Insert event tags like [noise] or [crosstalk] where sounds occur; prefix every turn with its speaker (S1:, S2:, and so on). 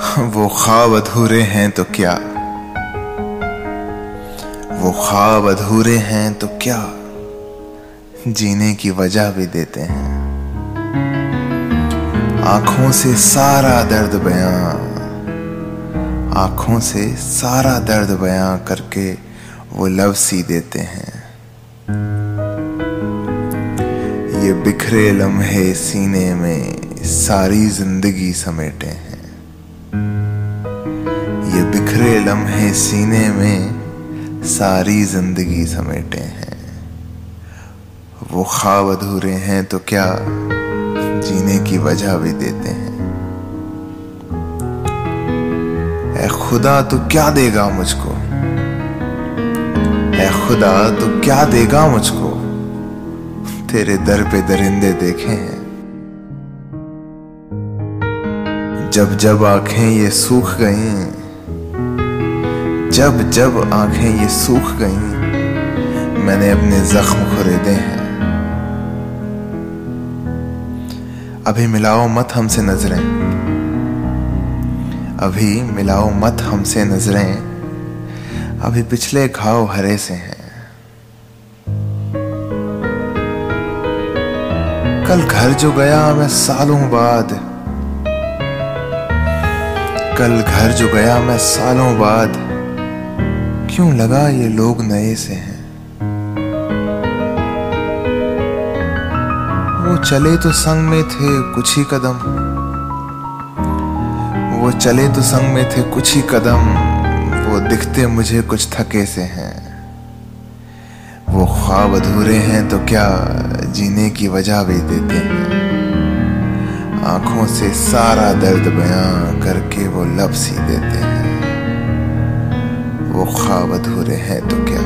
S1: [laughs] वो ख्वाब अधूरे हैं तो क्या? वो ख्वाब अधूरे हैं तो क्या? जीने की वजह भी देते हैं। आँखों से सारा दर्द बयां। आँखों से सारा दर्द बयां करके वो लव सी देते हैं। ये बिखरे लम्हे सीने में सारी ज़िंदगी समेटे हैं। ये बिखरे लम्हे सीने में सारी ज़िंदगी समेटे हैं। वो ख्वाब अधूरे हैं तो क्या जीने की वजह भी देते हैं? ए खुदा तो क्या देगा मुझको? ए खुदा तो क्या देगा मुझको? तेरे दर पे दरिंदे देखे हैं। जब जब आँखें ये सूख गईं, जब जब आँखें ये सूख गईं, मैंने अपने जख्म खुरेदे हैं। अभी मिलाओ मत हमसे नज़रें। अभी मिलाओ मत हमसे नज़रें। अभी पिछले घाव हरे से हैं। कल घर जो गया मैं सालों बाद कल घर जो गया मैं सालों बाद, क्यों लगा ये लोग नए से हैं? वो चले तो संग में थे कुछ ही कदम। वो चले तो संग में थे कुछ ही कदम। वो दिखते मुझे कुछ थके से हैं। वो ख्वाब अधूरे हैं तो क्या जीने की वजह भी देते हैं? आँखों से सारा दर्द बयां करके वो लब सी देते हैं। वो खावत हो रहे हैं तो क्या?